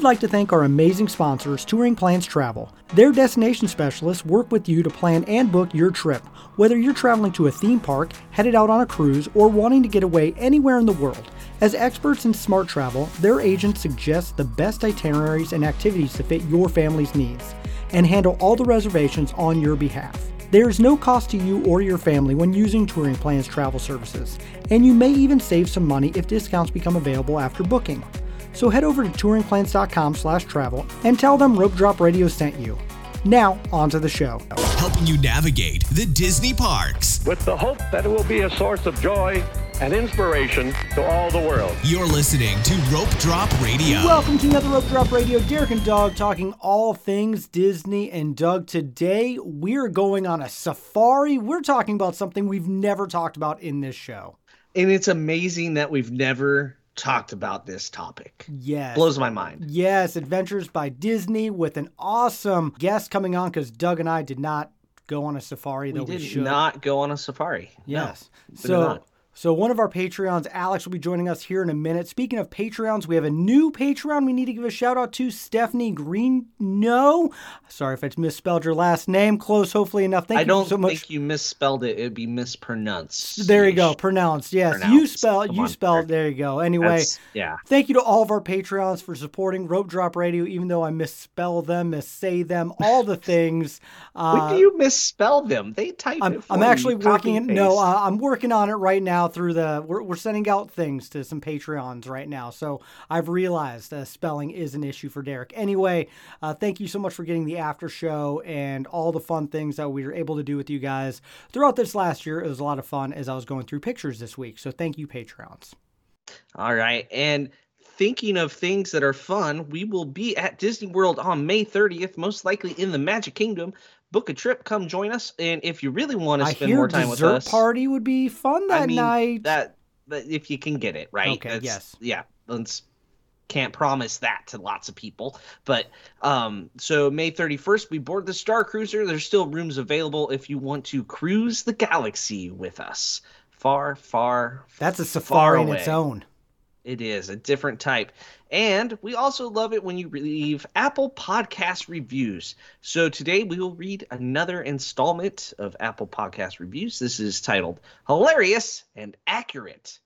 would like to thank our amazing sponsors, Touring Plans Travel. Their destination specialists work with you to plan and book your trip, whether you're traveling to a theme park, headed out on a cruise, or wanting to get away anywhere in the world. As experts in smart travel, their agents suggest the best itineraries and activities to fit your family's needs and handle all the reservations on your behalf. There is no cost to you or your family when using Touring Plans travel services, and you may even save some money if discounts become available after booking. So head over to touringplans.com slash travel and tell them Rope Drop Radio sent you. Now, on to the show. Helping you navigate the Disney parks. With the hope that it will be a source of joy and inspiration to all the world. You're listening to Rope Drop Radio. Welcome to another Rope Drop Radio. Derek and Doug talking all things Disney. And Doug, today we're going on a safari. We're talking about something we've never talked about in this show. And it's amazing that we've never talked about this topic. Yes. Blows my mind. Yes, Adventures by Disney with an awesome guest coming on because Doug and I did not go on a safari, though we we, did should. not go on a safari. Yes. No, we so. So one of our Patreons, Alex, will be joining us here in a minute. Speaking of Patreons, we have a new Patreon we need to give a shout out to Stephanie Green. No, sorry if I misspelled your last name. Close, hopefully enough. Thank I you don't so much. think you misspelled it. It'd be mispronounced. There you go, pronounced. Yes, you Pronounced. spell Come you spelled. There you go. Anyway, That's- yeah. Thank you to all of our Patreons for supporting Rope Drop Radio, even though I misspell them, missay them, all the things. Uh, when do you misspell them? They type I'm, it for I'm actually working No, uh, I'm working on it right now through the. We're, we're sending out things to some Patreons right now. So I've realized uh, spelling is an issue for Derek. Anyway, uh, thank you so much for getting the after show and all the fun things that we were able to do with you guys throughout this last year. It was a lot of fun as I was going through pictures this week. So thank you, Patreons. All right. And thinking of things that are fun, we will be at Disney World on May 30th, most likely in the Magic Kingdom. Book a trip, come join us. And if you really want to spend more time with us, party would be fun that I mean, night. that, that if you can get it right. Okay, That's- yes. Yeah. Let's can't promise that to lots of people but um so may 31st we board the star cruiser there's still rooms available if you want to cruise the galaxy with us far far That's a far safari in its own. It is a different type. And we also love it when you leave Apple Podcast reviews. So today we will read another installment of Apple Podcast reviews. This is titled Hilarious and Accurate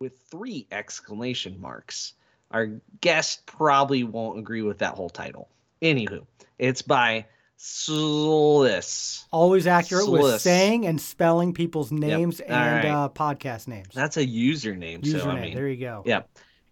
with three exclamation marks. Our guest probably won't agree with that whole title. Anywho, it's by Sliss. Always accurate with saying and spelling people's names All and right. uh, podcast names. That's a username. Username. So, I mean, there you go. Yeah.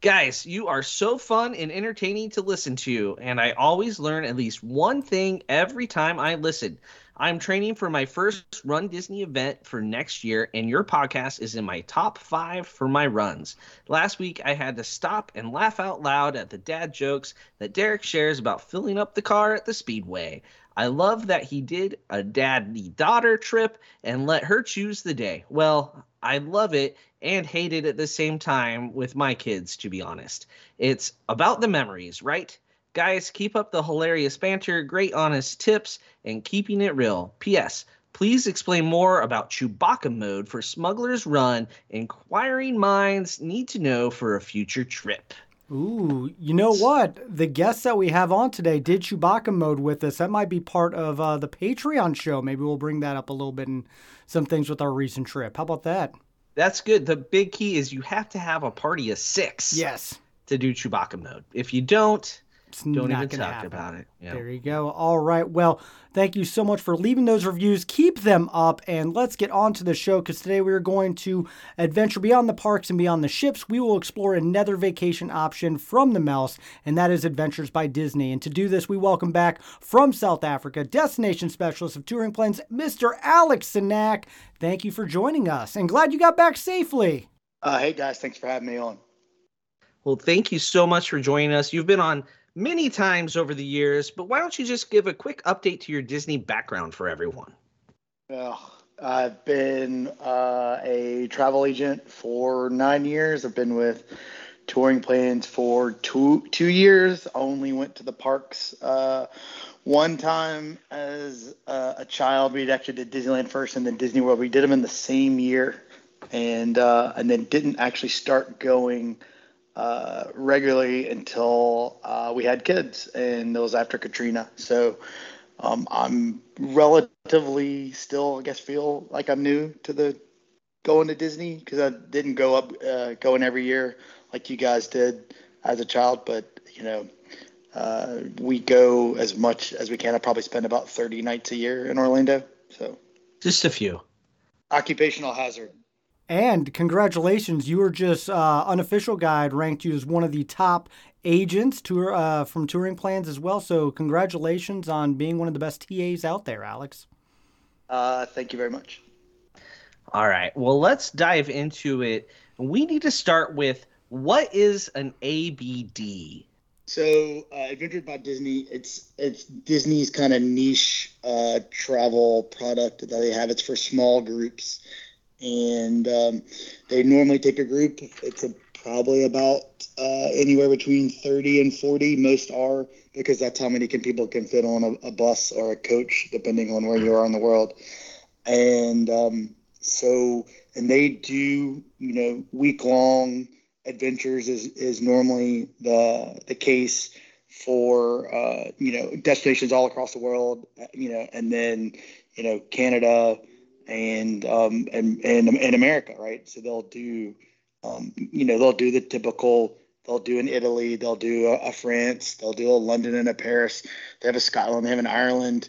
Guys, you are so fun and entertaining to listen to, and I always learn at least one thing every time I listen. I'm training for my first Run Disney event for next year, and your podcast is in my top five for my runs. Last week, I had to stop and laugh out loud at the dad jokes that Derek shares about filling up the car at the Speedway. I love that he did a daddy daughter trip and let her choose the day. Well, I love it and hate it at the same time with my kids, to be honest. It's about the memories, right? Guys, keep up the hilarious banter, great honest tips, and keeping it real. P.S. Please explain more about Chewbacca mode for Smuggler's Run. Inquiring minds need to know for a future trip. Ooh, you know what? The guests that we have on today did Chewbacca mode with us. That might be part of uh, the Patreon show. Maybe we'll bring that up a little bit and some things with our recent trip. How about that? That's good. The big key is you have to have a party of six Yes. to do Chewbacca mode. If you don't, It's don't not even gonna talk happen. about it. Yeah. There you go. All right. Well, thank you so much for leaving those reviews. Keep them up and let's get on to the show because today we are going to adventure beyond the parks and beyond the ships. We will explore another vacation option from the Mouse, and that is Adventures by Disney. And to do this, we welcome back from South Africa, destination specialist of touring plans, Mr. Alex Sinak. Thank you for joining us and glad you got back safely. Uh, hey guys, thanks for having me on. Well, thank you so much for joining us. You've been on many times over the years, but why don't you just give a quick update to your Disney background for everyone? Well, I've been uh, a travel agent for nine years. I've been with touring plans for two two years. Only went to the parks uh, one time as uh, a child. We actually did Disneyland first and then Disney World. We did them in the same year, and uh, and then didn't actually start going uh, regularly until uh, we had kids, and it was after Katrina. So um, I'm relatively still, I guess, feel like I'm new to the going to Disney because I didn't go up uh, going every year like you guys did as a child, but you know. Uh, we go as much as we can. I probably spend about 30 nights a year in Orlando. So just a few. Occupational hazard. And congratulations, you were just uh, unofficial guide ranked you as one of the top agents tour uh, from Touring Plans as well. So congratulations on being one of the best TAs out there, Alex. Uh, thank you very much. All right. Well, let's dive into it. We need to start with what is an ABD? So, uh, Adventures by Disney, it's it's Disney's kind of niche uh, travel product that they have. It's for small groups, and um, they normally take a group. It's a, probably about uh, anywhere between thirty and forty. Most are because that's how many can people can fit on a, a bus or a coach, depending on where you are in the world. And um, so, and they do you know week long adventures is is normally the the case for uh, you know destinations all across the world, you know, and then you know Canada and um, and and in America, right? So they'll do um, you know they'll do the typical. They'll do in Italy. They'll do a, a France. They'll do a London and a Paris. They have a Scotland. They have an Ireland.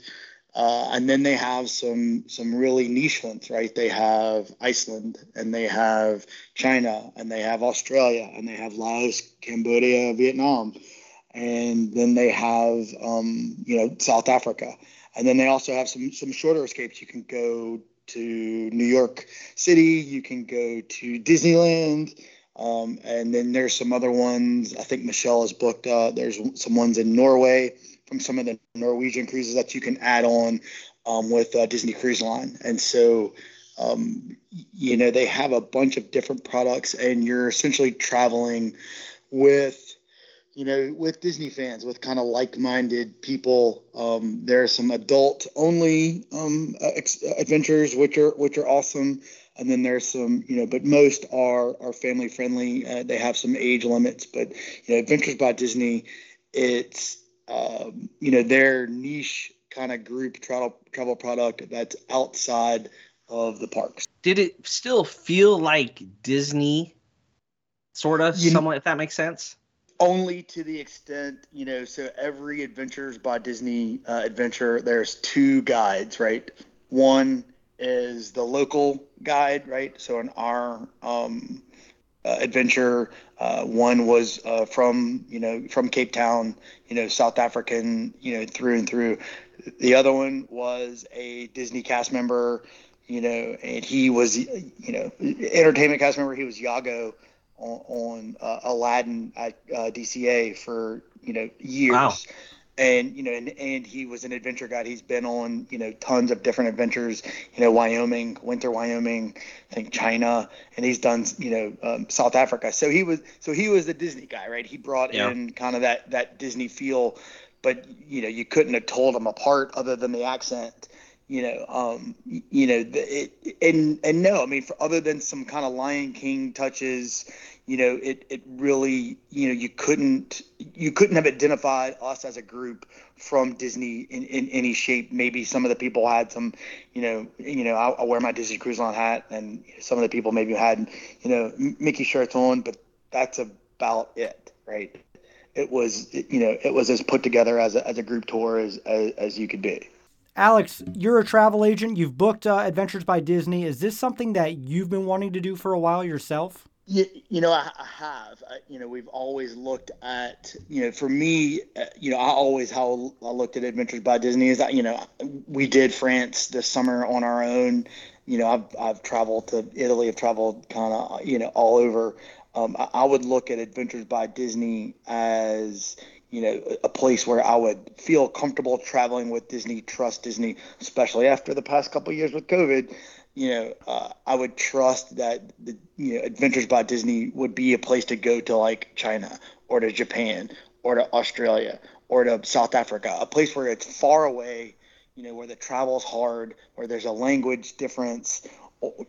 Uh, and then they have some some really niche ones, right? They have Iceland, and they have China, and they have Australia, and they have Laos, Cambodia, Vietnam, and then they have um, you know South Africa, and then they also have some some shorter escapes. You can go to New York City, you can go to Disneyland, um, and then there's some other ones. I think Michelle has booked. Uh, there's some ones in Norway from some of the Norwegian cruises that you can add on um, with uh, Disney Cruise Line. And so, um, you know, they have a bunch of different products, and you're essentially traveling with, you know, with Disney fans, with kind of like-minded people. Um, there are some adult-only um, ex- adventures, which are which are awesome. And then there's some, you know, but most are are family friendly. Uh, they have some age limits, but you know, Adventures by Disney, it's um, you know their niche kind of group travel travel product that's outside of the parks. Did it still feel like Disney, sort of, you somewhat, know, if that makes sense? Only to the extent, you know, so every Adventures by Disney uh, adventure, there's two guides, right? One is the local guide, right? So in our um, uh, adventure. Uh, one was uh, from you know from Cape Town, you know South African, you know through and through. The other one was a Disney cast member, you know, and he was you know entertainment cast member. He was Iago on, on uh, Aladdin at uh, DCA for you know years. Wow. And you know and, and he was an adventure guide. He's been on you know tons of different adventures you know wyoming winter wyoming i think china and he's done you know um, south africa. So he was so he was the disney guy right? He brought yeah. in kind of that that disney feel but you know you couldn't have told him apart other than the accent you know um you know the, it, and and no i mean for other than some kind of lion king touches you know, it it really, you know, you couldn't you couldn't have identified us as a group from Disney in, in any shape. Maybe some of the people had some, you know, you know, I, I wear my Disney Cruise Line hat, and some of the people maybe had, you know, Mickey shirts on, but that's about it, right? It was, you know, it was as put together as a, as a group tour as, as, as you could be. Alex, you're a travel agent. You've booked uh, Adventures by Disney. Is this something that you've been wanting to do for a while yourself? You, you know, I, I have. I, you know, we've always looked at, you know, for me, uh, you know, I always how I looked at Adventures by Disney is that, you know, we did France this summer on our own. You know, I've I've traveled to Italy. I've traveled kind of, you know, all over. Um, I, I would look at Adventures by Disney as, you know, a place where I would feel comfortable traveling with Disney, trust Disney, especially after the past couple years with COVID you know, uh, I would trust that the you know Adventures by Disney would be a place to go to like China or to Japan or to Australia or to South Africa, a place where it's far away, you know, where the travel's hard, where there's a language difference,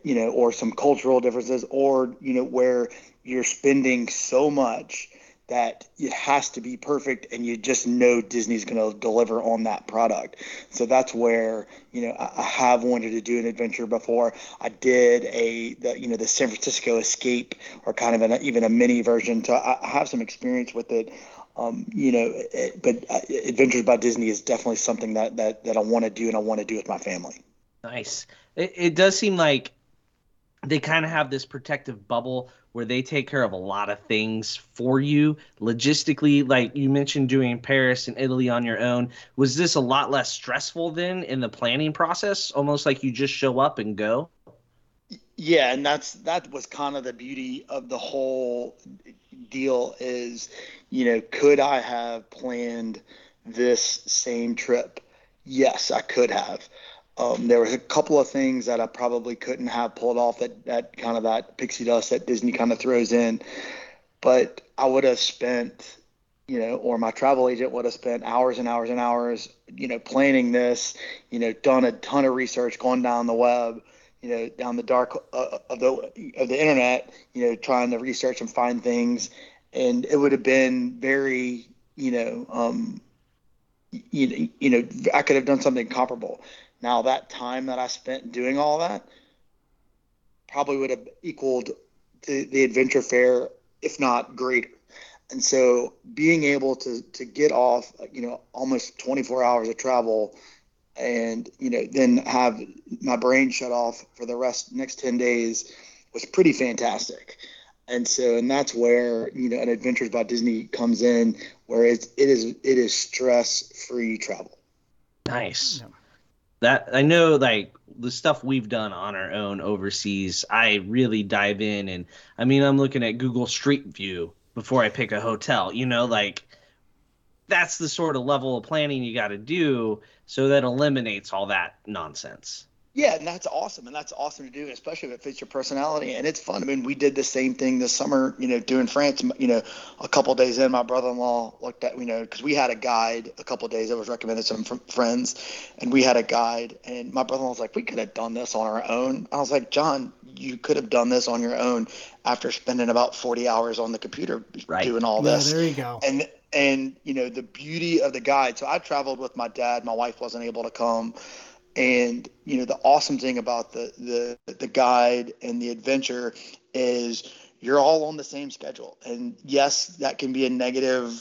you know, or some cultural differences, or you know, where you're spending so much that it has to be perfect and you just know Disney's going to deliver on that product. So that's where, you know, I, I have wanted to do an adventure before. I did a, the, you know, the San Francisco Escape or kind of an, even a mini version. So I, I have some experience with it. Um, you know, it, but uh, Adventures by Disney is definitely something that, that, that I want to do and I want to do with my family. Nice. It, it does seem like they kind of have this protective bubble where they take care of a lot of things for you. Logistically like you mentioned doing paris and italy on your own was this a lot less stressful then in the planning process? Almost like you just show up and go? Yeah and that's that was kind of the beauty of the whole deal is you know could i have planned this same trip? Yes i could have um, there was a couple of things that I probably couldn't have pulled off that, that kind of that pixie dust that Disney kind of throws in. But I would have spent, you know, or my travel agent would have spent hours and hours and hours, you know, planning this, you know, done a ton of research, gone down the web, you know, down the dark uh, of the of the internet, you know, trying to research and find things, and it would have been very, you know, um, you, you know, I could have done something comparable. Now, that time that I spent doing all that probably would have equaled the, the adventure fare, if not greater. And so being able to, to get off, you know, almost 24 hours of travel and, you know, then have my brain shut off for the rest next 10 days was pretty fantastic. And so, and that's where, you know, an Adventures by Disney comes in, where it's, it is, it is stress free travel. Nice. Yeah that I know like the stuff we've done on our own overseas, I really dive in and I mean I'm looking at Google Street View before I pick a hotel, you know, like that's the sort of level of planning you got to do so that eliminates all that nonsense. Yeah, and that's awesome, and that's awesome to do, especially if it fits your personality. And it's fun. I mean, we did the same thing this summer. You know, doing France. You know, a couple days in, my brother-in-law looked at you know because we had a guide a couple days that was recommended some from friends, and we had a guide, and my brother-in-law was like, we could have done this on our own. I was like, John, you could have done this on your own after spending about 40 hours on the computer right. doing all yeah, this. There you go. And and you know the beauty of the guide. So I traveled with my dad. My wife wasn't able to come. And you know the awesome thing about the the the guide and the adventure is you're all on the same schedule. And yes, that can be a negative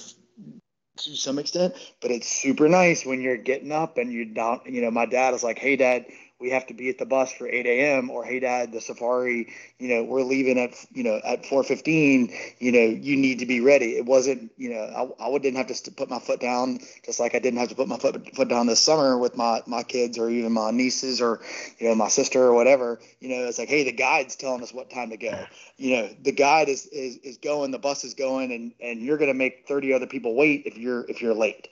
to some extent, but it's super nice when you're getting up and you're down. You know, my dad is like, "Hey, Dad, we have to be at the bus for 8 a.m. or hey dad, the safari, you know, we're leaving at, you know, at 4.15, you know, you need to be ready. It wasn't, you know, I, I didn't have to put my foot down just like I didn't have to put my foot, foot down this summer with my, my kids or even my nieces or, you know, my sister or whatever, you know, it's like, hey, the guide's telling us what time to go. You know, the guide is, is, is going, the bus is going and, and you're going to make 30 other people wait if you're, if you're late.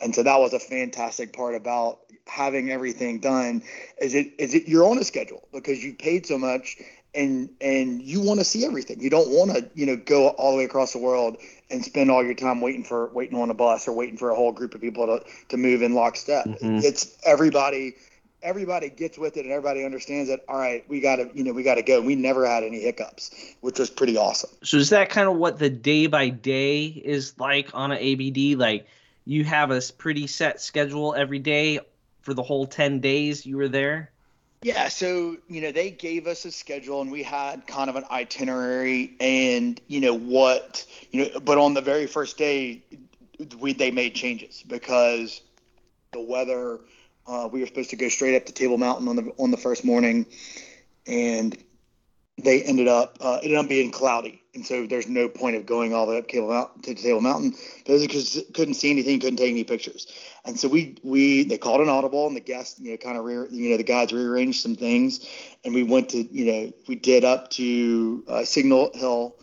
And so that was a fantastic part about having everything done is it is it you're on a schedule? Because you paid so much and and you want to see everything. You don't want to you know go all the way across the world and spend all your time waiting for waiting on a bus or waiting for a whole group of people to, to move in lockstep. Mm-hmm. it's everybody everybody gets with it and everybody understands that all right we got to you know we got to go. We never had any hiccups which was pretty awesome. So is that kind of what the day by day is like on an abd like you have a pretty set schedule every day for the whole 10 days you were there? Yeah, so you know they gave us a schedule and we had kind of an itinerary and you know what you know but on the very first day we they made changes because the weather uh, we were supposed to go straight up to Table Mountain on the on the first morning and they ended up uh, ended up being cloudy, and so there's no point of going all the way up Table Mountain to Table Mountain because couldn't see anything, couldn't take any pictures, and so we we they called an audible, and the guests you know kind of re, you know the guys rearranged some things, and we went to you know we did up to uh, Signal Hill,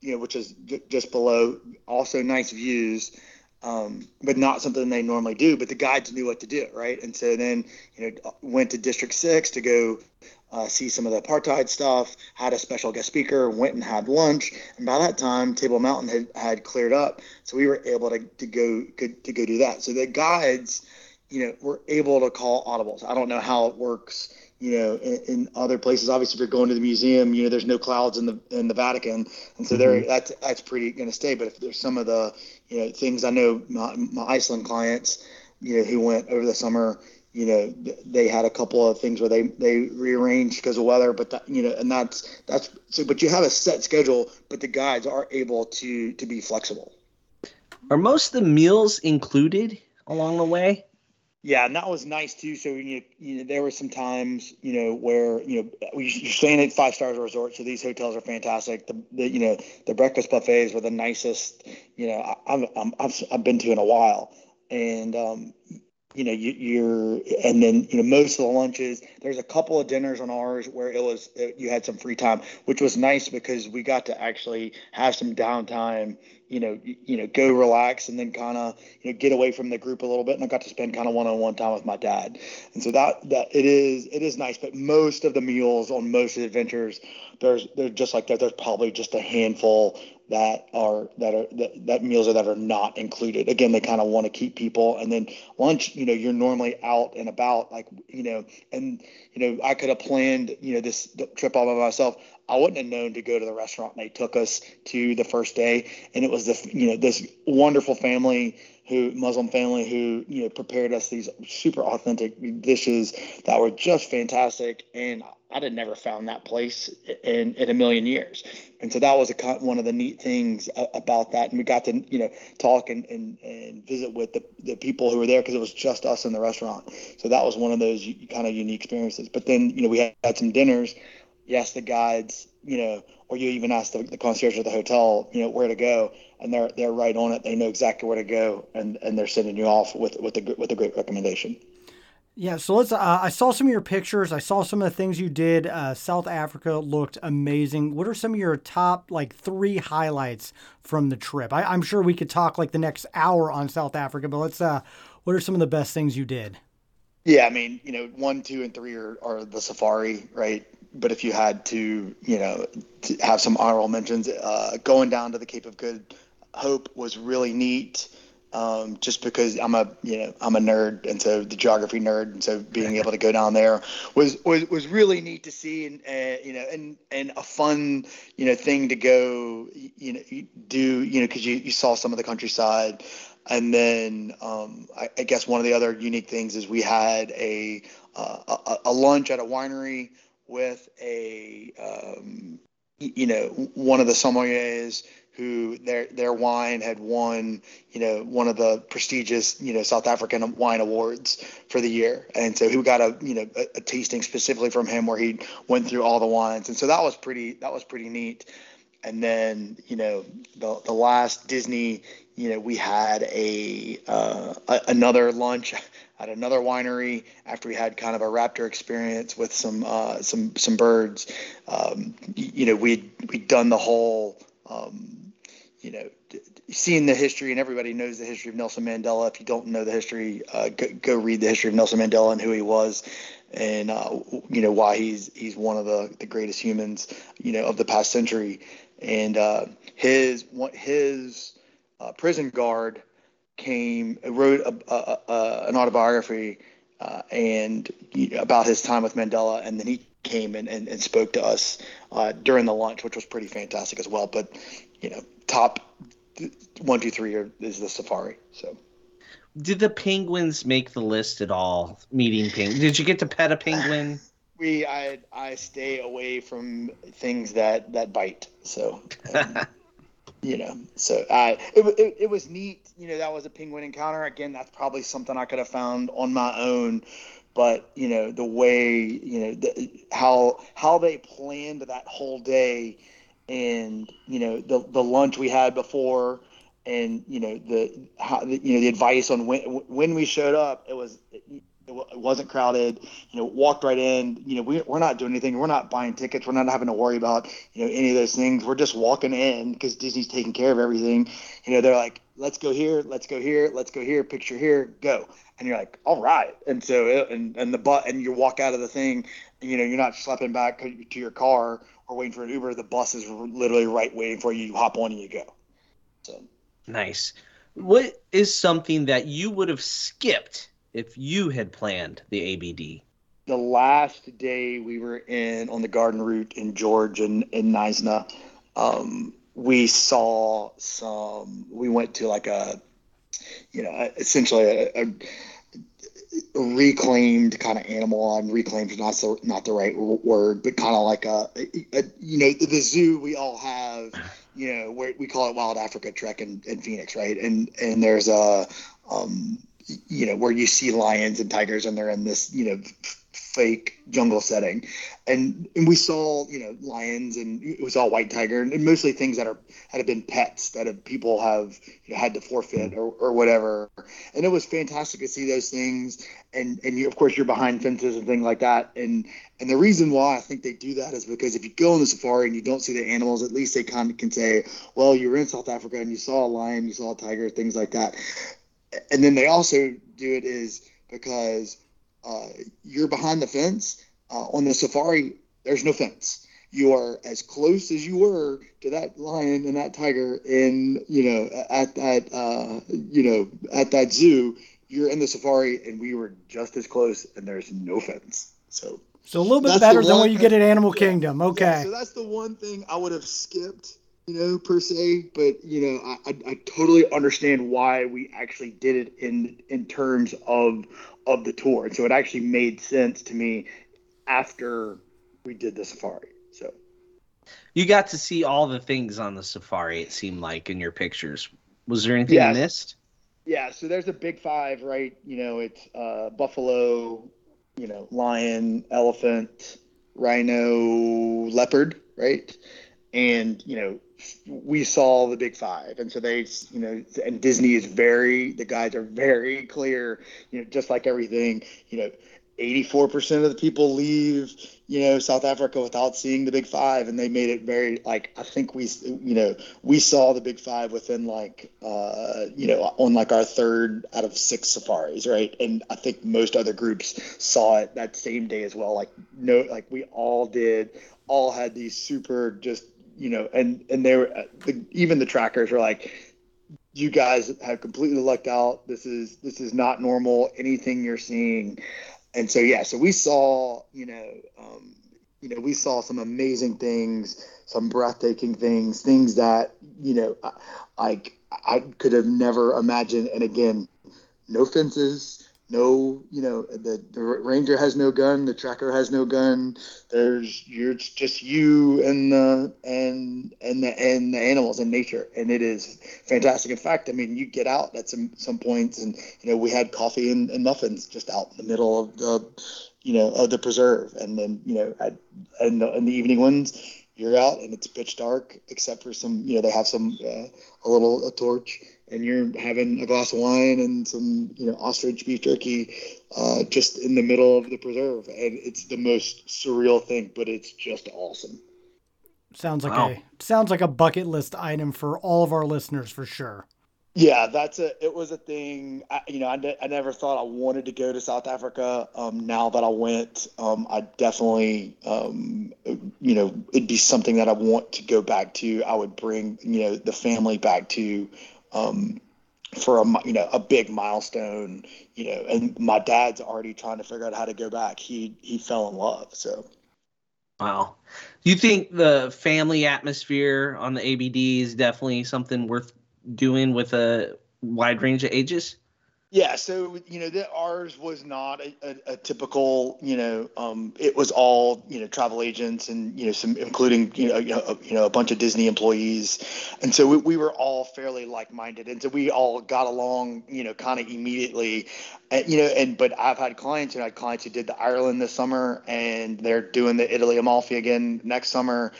you know which is j- just below, also nice views. Um, but not something they normally do. But the guides knew what to do, right? And so then, you know, went to District Six to go uh, see some of the apartheid stuff, had a special guest speaker, went and had lunch. And by that time, Table Mountain had, had cleared up. So we were able to, to go to go do that. So the guides, you know, were able to call audibles. I don't know how it works, you know, in, in, other places. Obviously, if you're going to the museum, you know, there's no clouds in the in the Vatican, and so mm-hmm. there that's that's pretty going to stay. But if there's some of the you know things I know my, my Iceland clients, you know, who went over the summer, you know, they had a couple of things where they they rearranged because of weather, but that, you know, and that's that's so. But you have a set schedule, but the guides are able to to be flexible. Are most of the meals included along the way? Yeah, and that was nice too. So you, you know, there were some times, you know, where you know you're staying at five stars resort, so these hotels are fantastic. The, the you know the breakfast buffets were the nicest, you know, I, I'm, I've I've been to in a while, and um, you know you, you're and then you know most of the lunches. There's a couple of dinners on ours where it was uh, you had some free time, which was nice because we got to actually have some downtime you know, you, know, go relax and then kind of, you know, get away from the group a little bit. And I got to spend kind of one-on-one time with my dad. And so that, that it is, it is nice, but most of the meals on most of the adventures, there's, they're just like that. There's probably just a handful that are, that are, that, that meals are that are not included. Again, they kind of want to keep people. And then lunch, you know, you're normally out and about like, you know, and, you know, I could have planned, you know, this trip all by myself. I wouldn't have known to go to the restaurant. They took us to the first day, and it was the you know this wonderful family who Muslim family who you know prepared us these super authentic dishes that were just fantastic, and I'd have never found that place in in a million years. And so that was a, one of the neat things about that, and we got to you know talk and and, and visit with the, the people who were there because it was just us in the restaurant. So that was one of those kind of unique experiences. But then you know we had, had some dinners you ask the guides, you know, or you even ask the, the concierge at the hotel, you know, where to go, and they're they're right on it. They know exactly where to go, and and they're sending you off with with a with a great recommendation. Yeah, so let's. Uh, I saw some of your pictures. I saw some of the things you did. Uh, South Africa looked amazing. What are some of your top like three highlights from the trip? I, am sure we could talk like the next hour on South Africa, but let's. Uh, what are some of the best things you did? Yeah, I mean, you know, one, two, and three are, are the safari, right? but if you had to, you know, to have some honorable mentions, uh, going down to the Cape of Good Hope was really neat. Um, just because I'm a you know I'm a nerd and so the geography nerd and so being able to go down there was was, was really neat to see and uh, you know and and a fun you know thing to go you know do you know because you, you saw some of the countryside. And then um, I, I, guess one of the other unique things is we had a uh, a, a lunch at a winery with a um, you know one of the sommeliers who their their wine had won you know one of the prestigious you know South African wine awards for the year, and so he got a you know a, a tasting specifically from him where he went through all the wines, and so that was pretty that was pretty neat. And then you know the the last Disney you know we had a, uh, a another lunch at another winery after we had kind of a raptor experience with some uh, some some birds. Um, you know, we'd we'd done the whole um, you know seeing the history, and everybody knows the history of Nelson Mandela. If you don't know the history, uh, go, go, read the history of Nelson Mandela and who he was, and uh, you know why he's he's one of the, the greatest humans you know of the past century. And uh, his his uh, prison guard came wrote a, a, a, an autobiography uh, and about his time with Mandela, and then he came and, and, and spoke to us uh, during the lunch, which was pretty fantastic as well. But you know, top one, two, three is the safari. So. Did the penguins make the list at all? Meeting penguins? Did you get to pet a penguin? we I I stay away from things that that bite. So um, you know, so uh, it, it, it was neat. You know, that was a penguin encounter. Again, that's probably something I could have found on my own. But you know, the way you know the, how how they planned that whole day, and you know the the lunch we had before, and you know the how you know the advice on when when we showed up, it was it wasn't crowded. You know, walked right in. You know, we, we're not doing anything. We're not buying tickets. We're not having to worry about you know any of those things. We're just walking in because Disney's taking care of everything. You know, they're like, let's go here, let's go here, let's go here, picture here, go. And you're like, all right. And so and and the but and you walk out of the thing. You know, you're not schlepping back to your car or waiting for an Uber. The bus is literally right waiting for you. You hop on and you go. So nice. What is something that you would have skipped if you had planned the ABD? the last day we were in on the garden route in George and in Knysna, um, we saw some. We went to like a, you know, essentially a, a reclaimed kind of animal. And reclaimed is not so, not the right word, but kind of like a, a, you know, the zoo we all have. You know, we call it Wild Africa Trek in, in Phoenix, right? And and there's a, um, you know, where you see lions and tigers, and they're in this, you know, fake jungle setting. And and we saw you know lions and it was all white tiger and, mostly things that are that have been pets that have, people have you know, had to forfeit or, or whatever. And it was fantastic to see those things. And and you, of course you're behind fences and things like that. And and the reason why I think they do that is because if you go on the safari and you don't see the animals at least they kind of can say well you were in South Africa and you saw a lion you saw a tiger things like that and then they also do it is because uh, you're behind the fence. Uh, on the safari, there's no fence. You are as close as you were to that lion and that tiger in, you know, at that, uh, you know, at that zoo. You're in the safari, and we were just as close, and there's no fence. So, so a little bit better than what you get at Animal Kingdom. Okay. Yeah, so that's the one thing I would have skipped you know, per se, but you know, I, I, I, totally understand why we actually did it in in terms of of the tour. And so it actually made sense to me after we did the safari. So you got to see all the things on the safari, it seemed like in your pictures. Was there anything you missed? Yeah, so there's a big five, right? You know, it's uh, buffalo, you know, lion, elephant, rhino, leopard, right? And, you know, we saw the big five. And so they you know and disney is very the guys are very clear you know just like everything you know 84% of the people leave you know south africa without seeing the big five. And they made it very like i think we you know we saw the big five within like uh you know on like our third out of six safaris right? And i think most other groups saw it that same day as well. Like no like we all did all had these super just you know, and and they were the, even the trackers were like, you guys have completely lucked out. This is this is not normal. Anything you're seeing, and so yeah, so we saw you know, um, you know, we saw some amazing things, some breathtaking things, things that you know, like I, I could have never imagined. And again, no fences, no, you know, the, the ranger has no gun, the tracker has no gun. There's you're just you and the and and the and the animals and nature, and it is fantastic. In fact, I mean, you get out at some some points, and you know, we had coffee and, and muffins just out in the middle of the, you know, of the preserve, and then you know, and the, in the evening ones, you're out and it's pitch dark, except for some, you know, they have some uh, a little a torch and you're having a glass of wine and some you know ostrich beef jerky uh, just in the middle of the preserve. And it's the most surreal thing but it's just awesome. Sounds like wow. a sounds like a bucket list item for all of our listeners for sure. Yeah that's a it was a thing. I, you know I, ne- I never thought i wanted to go to south africa. Um, now that i went um, i definitely um, you know it'd be something that i want to go back to. I would bring you know the family back to um, for a you know a big milestone you know and my dad's already trying to figure out how to go back. He he fell in love so. Wow. Do you think the family atmosphere on the abd is definitely something worth doing with a wide range of ages yeah, so you know that ours was not a, a, a typical, you know, um, it was all you know travel agents and you know some including you know you know, you know a bunch of Disney employees, and so we, we were all fairly like minded, and so we all got along, you know, kind of immediately, and, you know, and but I've had clients, and I had clients who did the Ireland this summer, and they're doing the Italy Amalfi again next summer,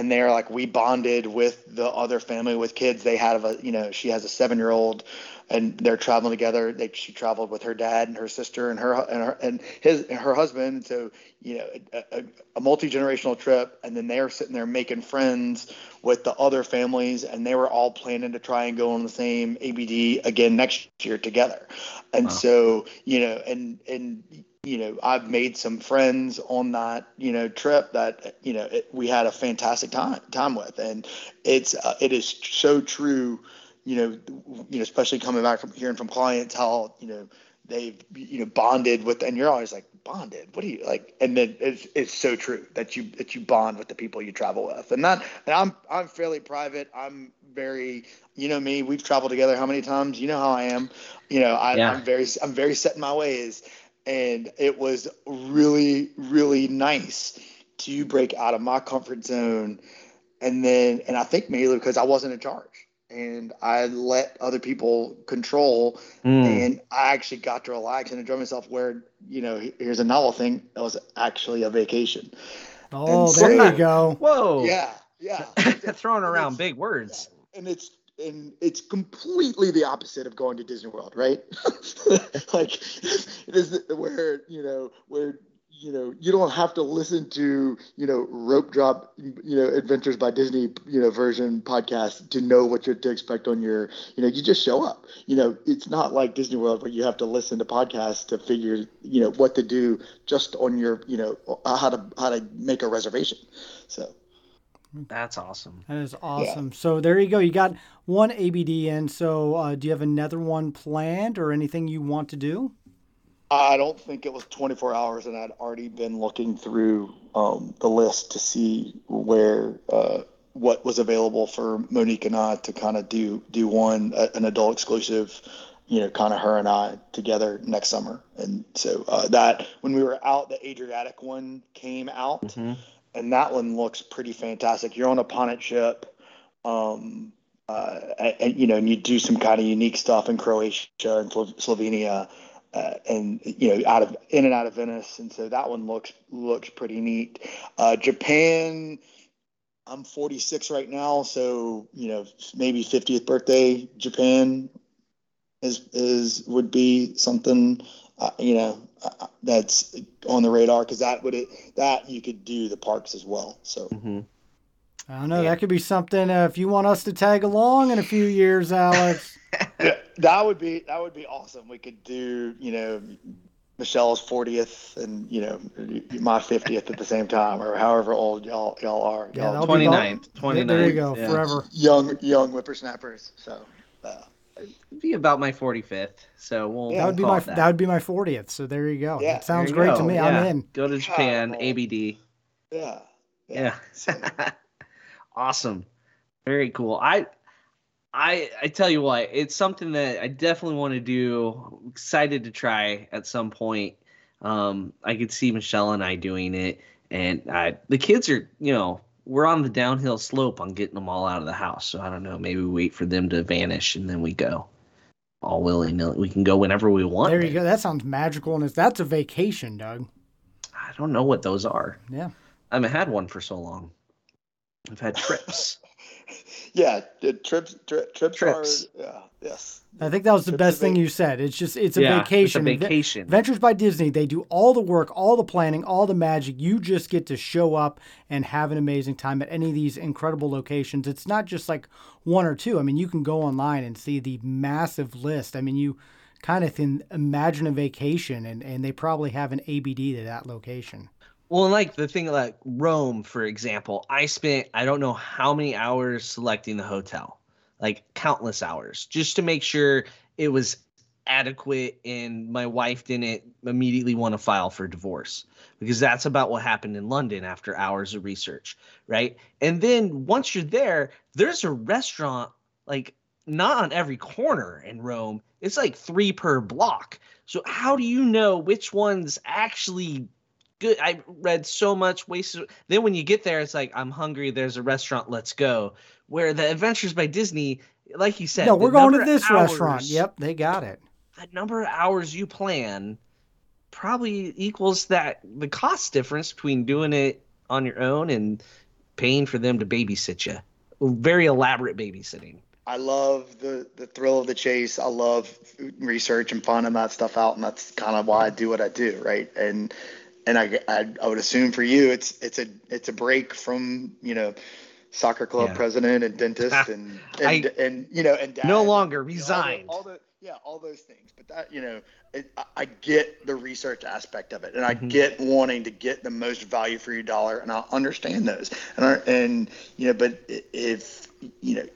and they're like we bonded with the other family with kids. They had a you know she has a seven year old and they're traveling together. They, she traveled with her dad and her sister and her and her and his and her husband. So you know, a, a multi generational trip, and then they're sitting there making friends with the other families, and they were all planning to try and go on the same ABD again next year together. And wow. so you know, and and you know, I've made some friends on that, you know, trip that, you know, it, we had a fantastic time time with, and it's uh, it is so true you know, you know, especially coming back from hearing from clients how you know they've you know bonded with, and you're always like bonded. What do you like? And then it's it's so true that you that you bond with the people you travel with, and that and I'm I'm fairly private. I'm very you know me. We've traveled together how many times? You know how I am. You know I, Yeah. I'm very I'm very set in my ways, and it was really really nice to break out of my comfort zone, and then and I think mainly because I wasn't in charge. And I let other people control Mm. and I actually got to relax and enjoy myself. Where you know, here's a novel thing that was actually a vacation. Oh, And there so- you go. Whoa. Yeah, yeah. Throwing around big words. and it's and it's completely the opposite of going to Disney World, right? like it is where you know where you know you don't have to listen to you know rope drop you know adventures by disney you know version podcast to know what you're to expect on your you know you just show up you know it's not like disney world where you have to listen to podcasts to figure you know what to do just on your you know how to how to make a reservation so That's awesome. That is awesome. So there you go. You got one ABD in. So uh, do you have another one planned or anything you want to do? I don't think it was 24 hours, and I'd already been looking through um, the list to see where uh, what was available for Monique and I to kind of do do one uh, an adult exclusive, you know, kind of her and I together next summer. And so uh, that when we were out, the Adriatic one came out, Mhm. And that one looks pretty fantastic. You're on a Ponant ship. Um, uh, and, and, you know, and you do some kind of unique stuff in Croatia and Slovenia, uh, and you know, out of in and out of Venice, and so that one looks looks pretty neat. Uh, Japan, I'm 46 right now, so you know, maybe 50th birthday Japan is is would be something, uh, you know, uh, that's on the radar because that would it, that you could do the parks as well. So. hmm I don't know. That could be something uh, if you want us to tag along in a few years, Alex. Yeah, that would be that would be awesome. We could do, you know, Michelle's 40th and you know my 50th at the same time, or however old y'all y'all are. Yeah, Y'all that'll 29th. Yeah, 29th. There you go. yeah. Forever. young young whippersnappers. So uh, It'd be about my 45th. So we'll. That would be my it that. would be my 40th. So there you go. Yeah, that sounds There you great to me. Yeah. I'm in. Go to Japan, Oh. ABD. yeah, Yeah. So, awesome. Very cool. I I I tell you what, it's something that I definitely want to do. I'm excited to try at some point. Um, I could see Michelle and I doing it, and I, the kids are, you know, we're on the downhill slope on getting them all out of the house. So I don't know. Maybe we wait for them to vanish and then we go. All willy nilly. We can go whenever we want. There you go. That sounds magical, and it's, that's a vacation, Doug. I don't know what those are. Yeah. I haven't had one for so long. I've had trips. Yeah, trips tri- trips, Trips. are yeah yes. I think that was the Trips best thing vac- you said. It's just it's a yeah, vacation. It's a Adve- vacation. Adventures by Disney, they do all the work, all the planning, all the magic. You just get to show up and have an amazing time at any of these incredible locations. It's not just like one or two. I mean, you can go online and see the massive list. I mean, you kind of can imagine a vacation, and, and they probably have an ABD to that location. Well, like the thing like Rome, for example, I spent I don't know how many hours selecting the hotel, like countless hours, just to make sure it was adequate and my wife didn't immediately want to file for divorce because that's about what happened in London after hours of research, right? And then once you're there, there's a restaurant like not on every corner in Rome. It's like 3 per block. So how do you know which one's actually good. I read so much wasted. Then when you get there, it's like I'm hungry. There's a restaurant. Let's go. Where the Adventures by Disney, like you said, No, we're going to number of this restaurant. Yep, they got it. The number of hours you plan probably equals that the cost difference between doing it on your own and paying for them to babysit you. Very elaborate babysitting. I love the the thrill of the chase. I love research and finding that stuff out, and that's kind of why I do what I do, right? And and I, I I would assume for you, it's it's a it's a break from you know soccer club Yeah. president and dentist and and, I- and you know and dad, No longer you know, all the- resigned. all the, yeah all those things. But that you know it, I- I get the research aspect of it, and I Mhm. get wanting to get the most value for your dollar, and I understand those, and I, and you know, but if you know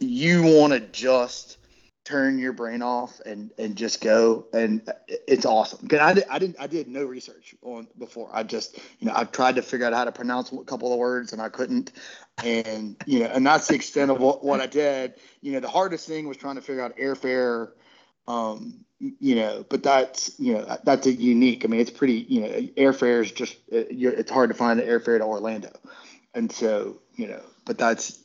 you want to just turn your brain off and and just go and it's awesome. Because I, did, I didn't i did no research on before. I just you know i tried to figure out how to pronounce a couple of words and i couldn't. And you know and that's the extent of what, what i did. You know the hardest thing was trying to figure out airfare um you know but that's you know that's a unique i mean it's pretty you know airfare is just it's hard to find the airfare to orlando. And so you know but that's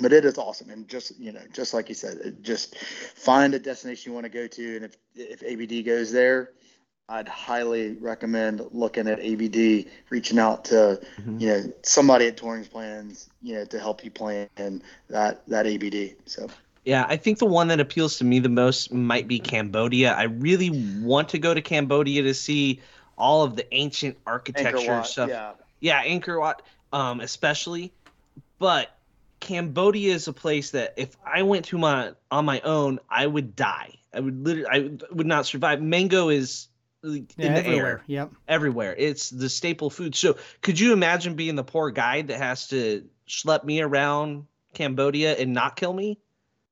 but it is awesome and just you know just like you said just find a destination you want to go to and if if abd goes there i'd highly recommend looking at abd reaching out to mm-hmm. you know somebody at touring plans you know to help you plan that that abd so yeah, I think the one that appeals to me the most might be Cambodia. I really want to go to Cambodia to see all of the ancient architecture Wat, stuff. Yeah, yeah, Angkor Wat, um, especially. But Cambodia is a place that if I went to my on my own, I would die. I would literally, I would not survive. Mango is in yeah, the everywhere. air. Yep. Everywhere. It's the staple food. So could you imagine being the poor guide that has to schlep me around Cambodia and not kill me?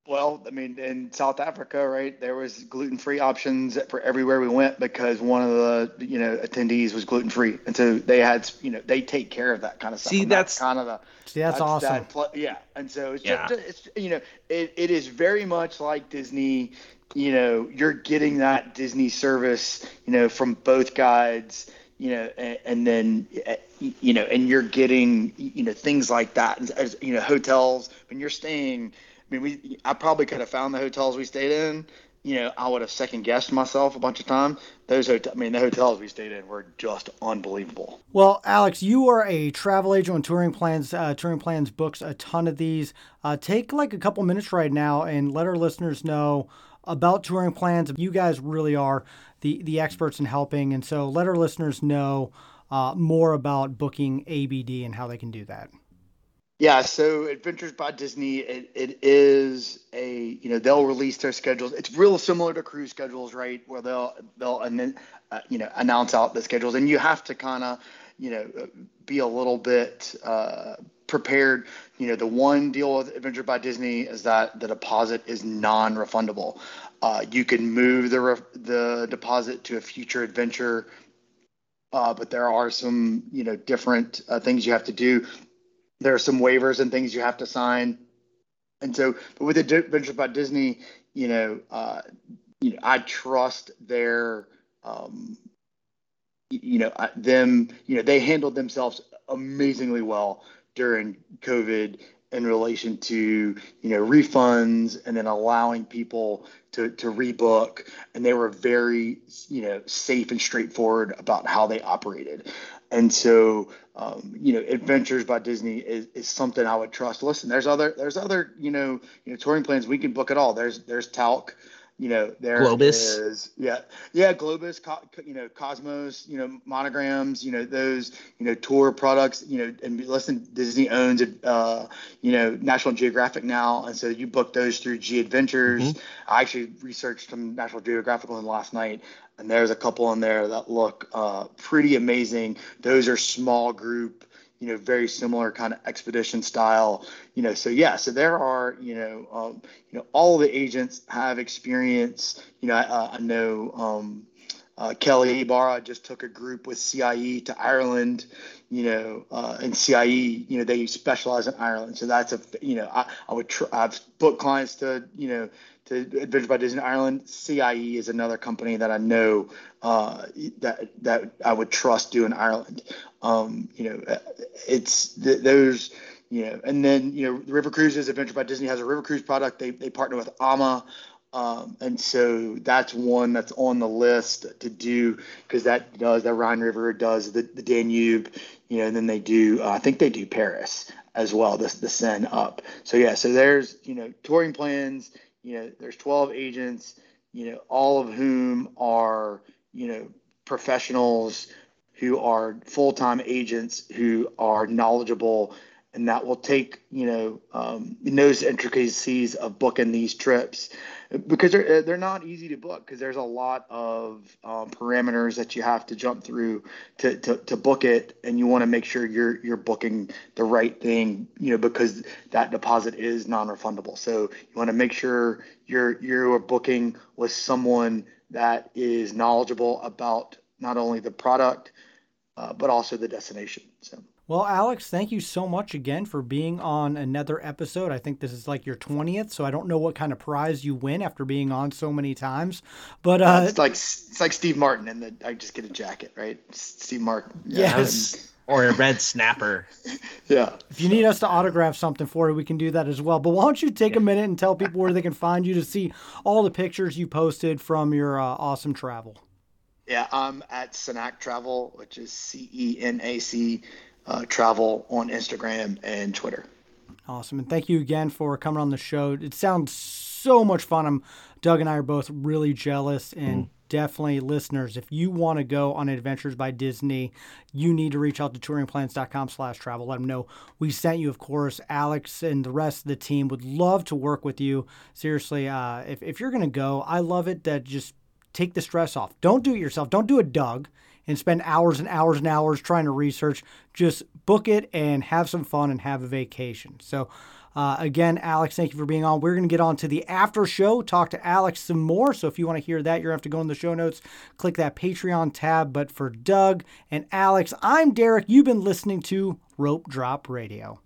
Well, I mean, in South Africa, right, there was gluten-free options for everywhere we went because one of the, you know, attendees was gluten-free, and so they had, you know, they take care of that kind of stuff. See, that's, that's, kind of the. See, that's, that's awesome. That, yeah, and so it's yeah. just, it's, you know, it, it is very much like Disney. You know, you're getting that Disney service, you know, from both guides you know, and, and, then, eh, you know, and you're getting, you know, things like that, as, you know, hotels when you're staying, I mean, we I probably could have found the hotels we stayed in. You know, I would have second guessed myself a bunch of times. Those hotel, I mean, the hotels we stayed in were just unbelievable. Well, Alex, you are a travel agent on Touring Plans. Uh, touring Plans books a ton of these. Uh, take like a couple minutes right now and let our listeners know about Touring Plans. You guys really are the the experts in helping, and so let our listeners know uh, more about booking ABD and how they can do that. Yeah, so Adventures by Disney, it, it is a you know they'll release their schedules. It's real similar to cruise schedules, right? Where they'll they'll and then uh, you know announce out the schedules, and you have to kind of you know be a little bit uh, prepared. You know, the one deal with Adventure by Disney is that the deposit is non-refundable. Uh, you can move the re- the deposit to a future adventure, uh, but there are some you know different uh, things you have to do there are some waivers and things you have to sign. And so, but with Adventures by Disney, you know, uh, you know, I trust their, um, you know, them, you know, they handled themselves amazingly well during COVID in relation to you know refunds and then allowing people to to rebook and they were very you know safe and straightforward about how they operated and so, um, you know, Adventures by Disney is, is something I would trust. Listen, there's other there's other you know you know touring plans we can book it all. There's there's Tauck, you know there Globus. is yeah yeah Globus, Co- you know Cosmos, you know monograms, you know those you know tour products, you know and listen Disney owns uh you know National Geographic now, and so you book those through G Adventures. Mm-hmm. I actually researched some National Geographic last night and there's a couple in there that look uh, pretty amazing. Those are small group, you know, very similar kind of expedition style, you know. So yeah, so there are, you know, um, you know, all the agents have experience. You know, I, I know um, uh, Kelly Ibarra just took a group with CIE to Ireland, you know, uh, and CIE, you know, they specialize in Ireland. So that's a, you know, I, I would, tr- I've booked clients to, you know, to Adventure by Disney Ireland. CIE is another company that I know uh, that that I would trust doing Ireland. Um, you know, it's th- those. You know, and then you know, River Cruises, Adventure by Disney has a River Cruise product. They they partner with AMA. Um, and so that's one that's on the list to do because that does the Rhine River does the, the Danube, you know, and then they do uh, I think they do Paris as well, the the Seine up. So yeah, so there's you know touring plans, you know, there's 12 agents, you know, all of whom are, you know, professionals who are full-time agents who are knowledgeable and that will take you know um, knows intricacies of booking these trips. Because they're they're not easy to book because there's a lot of um, parameters that you have to jump through to, to, to book it and you want to make sure you're you're booking the right thing you know because that deposit is non-refundable. So you want to make sure you're you're booking with someone that is knowledgeable about not only the product uh, but also the destination so well, Alex, thank you so much again for being on another episode. I think this is like your 20th, so I don't know what kind of prize you win after being on so many times. But uh, it's like it's like Steve Martin, and the, I just get a jacket, right? Steve Martin. Yeah, yes. or a red snapper. yeah. If you need us to autograph something for you, we can do that as well. But why don't you take a minute and tell people where they can find you to see all the pictures you posted from your uh, awesome travel? Yeah, I'm at Cenac Travel, which is C E N A C uh, travel on Instagram and Twitter. Awesome. And thank you again for coming on the show. It sounds so much fun. I'm Doug and I are both really jealous and mm. definitely listeners. If you want to go on Adventures by Disney, you need to reach out to touringplans.com slash travel. Let them know we sent you, of course. Alex and the rest of the team would love to work with you. Seriously, uh, if, if you're going to go, I love it that just take the stress off. Don't do it yourself. Don't do it, Doug and spend hours and hours and hours trying to research. Just book it and have some fun and have a vacation. So, uh, again, Alex, thank you for being on. We're going to get on to the after show, talk to Alex some more. So if you want to hear that, you're going to have to go in the show notes, click that Patreon tab. But for Doug and Alex, I'm Derek. You've been listening to Rope Drop Radio.